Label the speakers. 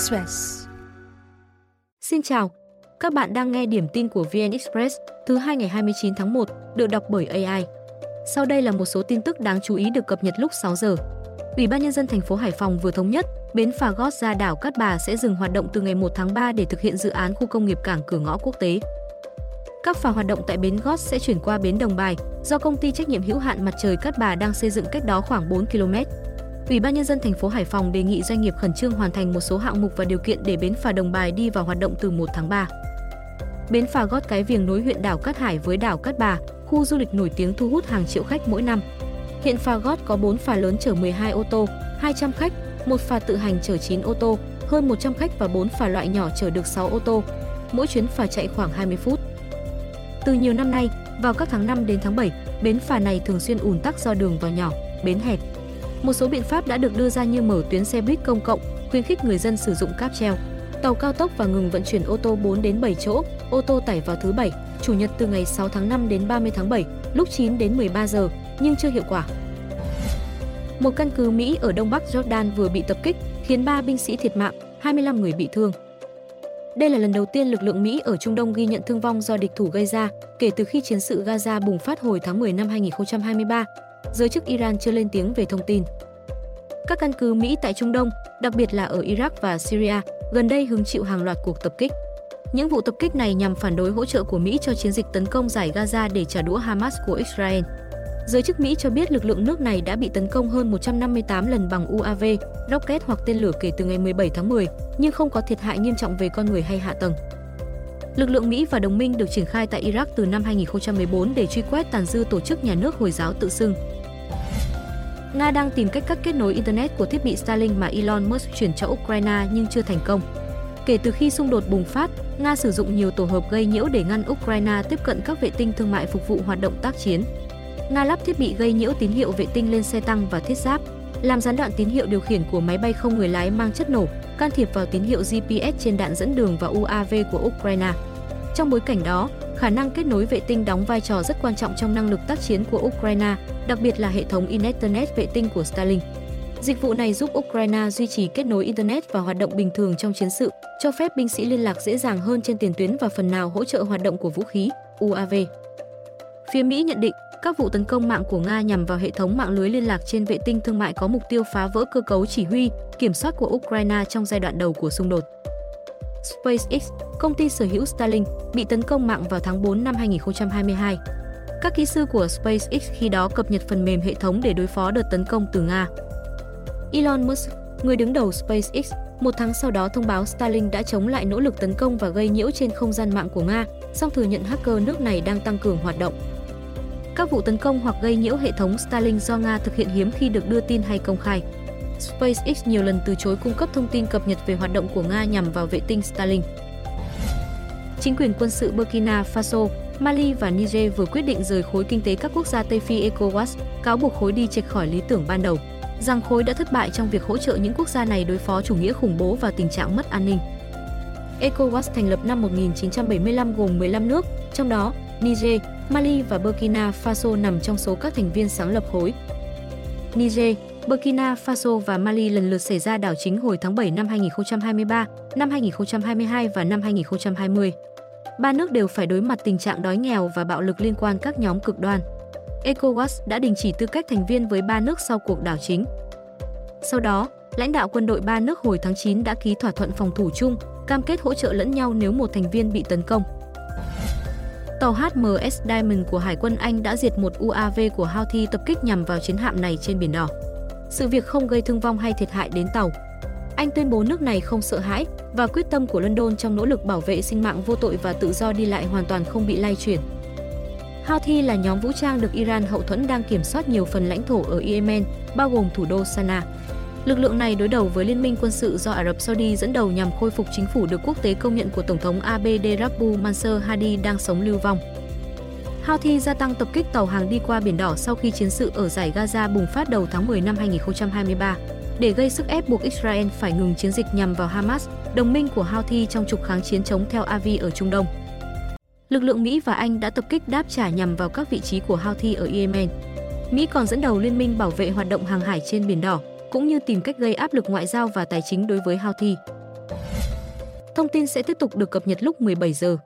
Speaker 1: Express. Xin chào, các bạn đang nghe điểm tin của VN Express thứ hai ngày 29 tháng 1 được đọc bởi AI. Sau đây là một số tin tức đáng chú ý được cập nhật lúc 6 giờ. Ủy ban nhân dân thành phố Hải Phòng vừa thống nhất bến phà gót ra đảo Cát Bà sẽ dừng hoạt động từ ngày 1 tháng 3 để thực hiện dự án khu công nghiệp cảng cửa ngõ quốc tế. Các phà hoạt động tại bến gót sẽ chuyển qua bến Đồng Bài do công ty trách nhiệm hữu hạn Mặt trời Cát Bà đang xây dựng cách đó khoảng 4 km. Ủy ban nhân dân thành phố Hải Phòng đề nghị doanh nghiệp khẩn trương hoàn thành một số hạng mục và điều kiện để bến phà Đồng Bài đi vào hoạt động từ 1 tháng 3. Bến phà gót cái viềng nối huyện đảo Cát Hải với đảo Cát Bà, khu du lịch nổi tiếng thu hút hàng triệu khách mỗi năm. Hiện phà gót có 4 phà lớn chở 12 ô tô, 200 khách, một phà tự hành chở 9 ô tô, hơn 100 khách và 4 phà loại nhỏ chở được 6 ô tô. Mỗi chuyến phà chạy khoảng 20 phút. Từ nhiều năm nay, vào các tháng 5 đến tháng 7, bến phà này thường xuyên ùn tắc do đường vào nhỏ, bến hẹp. Một số biện pháp đã được đưa ra như mở tuyến xe buýt công cộng, khuyến khích người dân sử dụng cáp treo, tàu cao tốc và ngừng vận chuyển ô tô 4 đến 7 chỗ, ô tô tải vào thứ bảy, chủ nhật từ ngày 6 tháng 5 đến 30 tháng 7, lúc 9 đến 13 giờ, nhưng chưa hiệu quả. Một căn cứ Mỹ ở Đông Bắc Jordan vừa bị tập kích, khiến 3 binh sĩ thiệt mạng, 25 người bị thương. Đây là lần đầu tiên lực lượng Mỹ ở Trung Đông ghi nhận thương vong do địch thủ gây ra kể từ khi chiến sự Gaza bùng phát hồi tháng 10 năm 2023. Giới chức Iran chưa lên tiếng về thông tin. Các căn cứ Mỹ tại Trung Đông, đặc biệt là ở Iraq và Syria, gần đây hứng chịu hàng loạt cuộc tập kích. Những vụ tập kích này nhằm phản đối hỗ trợ của Mỹ cho chiến dịch tấn công giải Gaza để trả đũa Hamas của Israel. Giới chức Mỹ cho biết lực lượng nước này đã bị tấn công hơn 158 lần bằng UAV, rocket hoặc tên lửa kể từ ngày 17 tháng 10, nhưng không có thiệt hại nghiêm trọng về con người hay hạ tầng. Lực lượng Mỹ và đồng minh được triển khai tại Iraq từ năm 2014 để truy quét tàn dư tổ chức nhà nước Hồi giáo tự xưng. Nga đang tìm cách cắt kết nối Internet của thiết bị Starlink mà Elon Musk chuyển cho Ukraine nhưng chưa thành công. Kể từ khi xung đột bùng phát, Nga sử dụng nhiều tổ hợp gây nhiễu để ngăn Ukraine tiếp cận các vệ tinh thương mại phục vụ hoạt động tác chiến. Nga lắp thiết bị gây nhiễu tín hiệu vệ tinh lên xe tăng và thiết giáp, làm gián đoạn tín hiệu điều khiển của máy bay không người lái mang chất nổ, can thiệp vào tín hiệu GPS trên đạn dẫn đường và UAV của Ukraine. Trong bối cảnh đó, khả năng kết nối vệ tinh đóng vai trò rất quan trọng trong năng lực tác chiến của Ukraine, đặc biệt là hệ thống Internet vệ tinh của Starlink. Dịch vụ này giúp Ukraine duy trì kết nối Internet và hoạt động bình thường trong chiến sự, cho phép binh sĩ liên lạc dễ dàng hơn trên tiền tuyến và phần nào hỗ trợ hoạt động của vũ khí, UAV. Phía Mỹ nhận định, các vụ tấn công mạng của Nga nhằm vào hệ thống mạng lưới liên lạc trên vệ tinh thương mại có mục tiêu phá vỡ cơ cấu chỉ huy, kiểm soát của Ukraine trong giai đoạn đầu của xung đột. SpaceX, công ty sở hữu Starlink, bị tấn công mạng vào tháng 4 năm 2022. Các kỹ sư của SpaceX khi đó cập nhật phần mềm hệ thống để đối phó đợt tấn công từ Nga. Elon Musk, người đứng đầu SpaceX, một tháng sau đó thông báo Starlink đã chống lại nỗ lực tấn công và gây nhiễu trên không gian mạng của Nga, song thừa nhận hacker nước này đang tăng cường hoạt động. Các vụ tấn công hoặc gây nhiễu hệ thống Starlink do Nga thực hiện hiếm khi được đưa tin hay công khai. SpaceX nhiều lần từ chối cung cấp thông tin cập nhật về hoạt động của Nga nhằm vào vệ tinh Starlink. Chính quyền quân sự Burkina Faso, Mali và Niger vừa quyết định rời khối kinh tế các quốc gia Tây Phi ECOWAS, cáo buộc khối đi chệch khỏi lý tưởng ban đầu, rằng khối đã thất bại trong việc hỗ trợ những quốc gia này đối phó chủ nghĩa khủng bố và tình trạng mất an ninh. ECOWAS thành lập năm 1975 gồm 15 nước, trong đó Niger, Mali và Burkina Faso nằm trong số các thành viên sáng lập khối. Niger, Burkina Faso và Mali lần lượt xảy ra đảo chính hồi tháng 7 năm 2023, năm 2022 và năm 2020. Ba nước đều phải đối mặt tình trạng đói nghèo và bạo lực liên quan các nhóm cực đoan. ECOWAS đã đình chỉ tư cách thành viên với ba nước sau cuộc đảo chính. Sau đó, lãnh đạo quân đội ba nước hồi tháng 9 đã ký thỏa thuận phòng thủ chung, cam kết hỗ trợ lẫn nhau nếu một thành viên bị tấn công. Tàu HMS Diamond của Hải quân Anh đã diệt một UAV của Houthi tập kích nhằm vào chiến hạm này trên Biển Đỏ. Sự việc không gây thương vong hay thiệt hại đến tàu. Anh tuyên bố nước này không sợ hãi và quyết tâm của London trong nỗ lực bảo vệ sinh mạng vô tội và tự do đi lại hoàn toàn không bị lay chuyển. Houthi là nhóm vũ trang được Iran hậu thuẫn đang kiểm soát nhiều phần lãnh thổ ở Yemen, bao gồm thủ đô Sanaa. Lực lượng này đối đầu với liên minh quân sự do Ả Rập Saudi dẫn đầu nhằm khôi phục chính phủ được quốc tế công nhận của Tổng thống Abd Rabbu Mansur Hadi đang sống lưu vong. Houthi gia tăng tập kích tàu hàng đi qua Biển Đỏ sau khi chiến sự ở giải Gaza bùng phát đầu tháng 10 năm 2023, để gây sức ép buộc Israel phải ngừng chiến dịch nhằm vào Hamas, đồng minh của Houthi trong trục kháng chiến chống theo Avi ở Trung Đông. Lực lượng Mỹ và Anh đã tập kích đáp trả nhằm vào các vị trí của Houthi ở Yemen. Mỹ còn dẫn đầu liên minh bảo vệ hoạt động hàng hải trên Biển Đỏ, cũng như tìm cách gây áp lực ngoại giao và tài chính đối với Houthi. Thông tin sẽ tiếp tục được cập nhật lúc 17 giờ.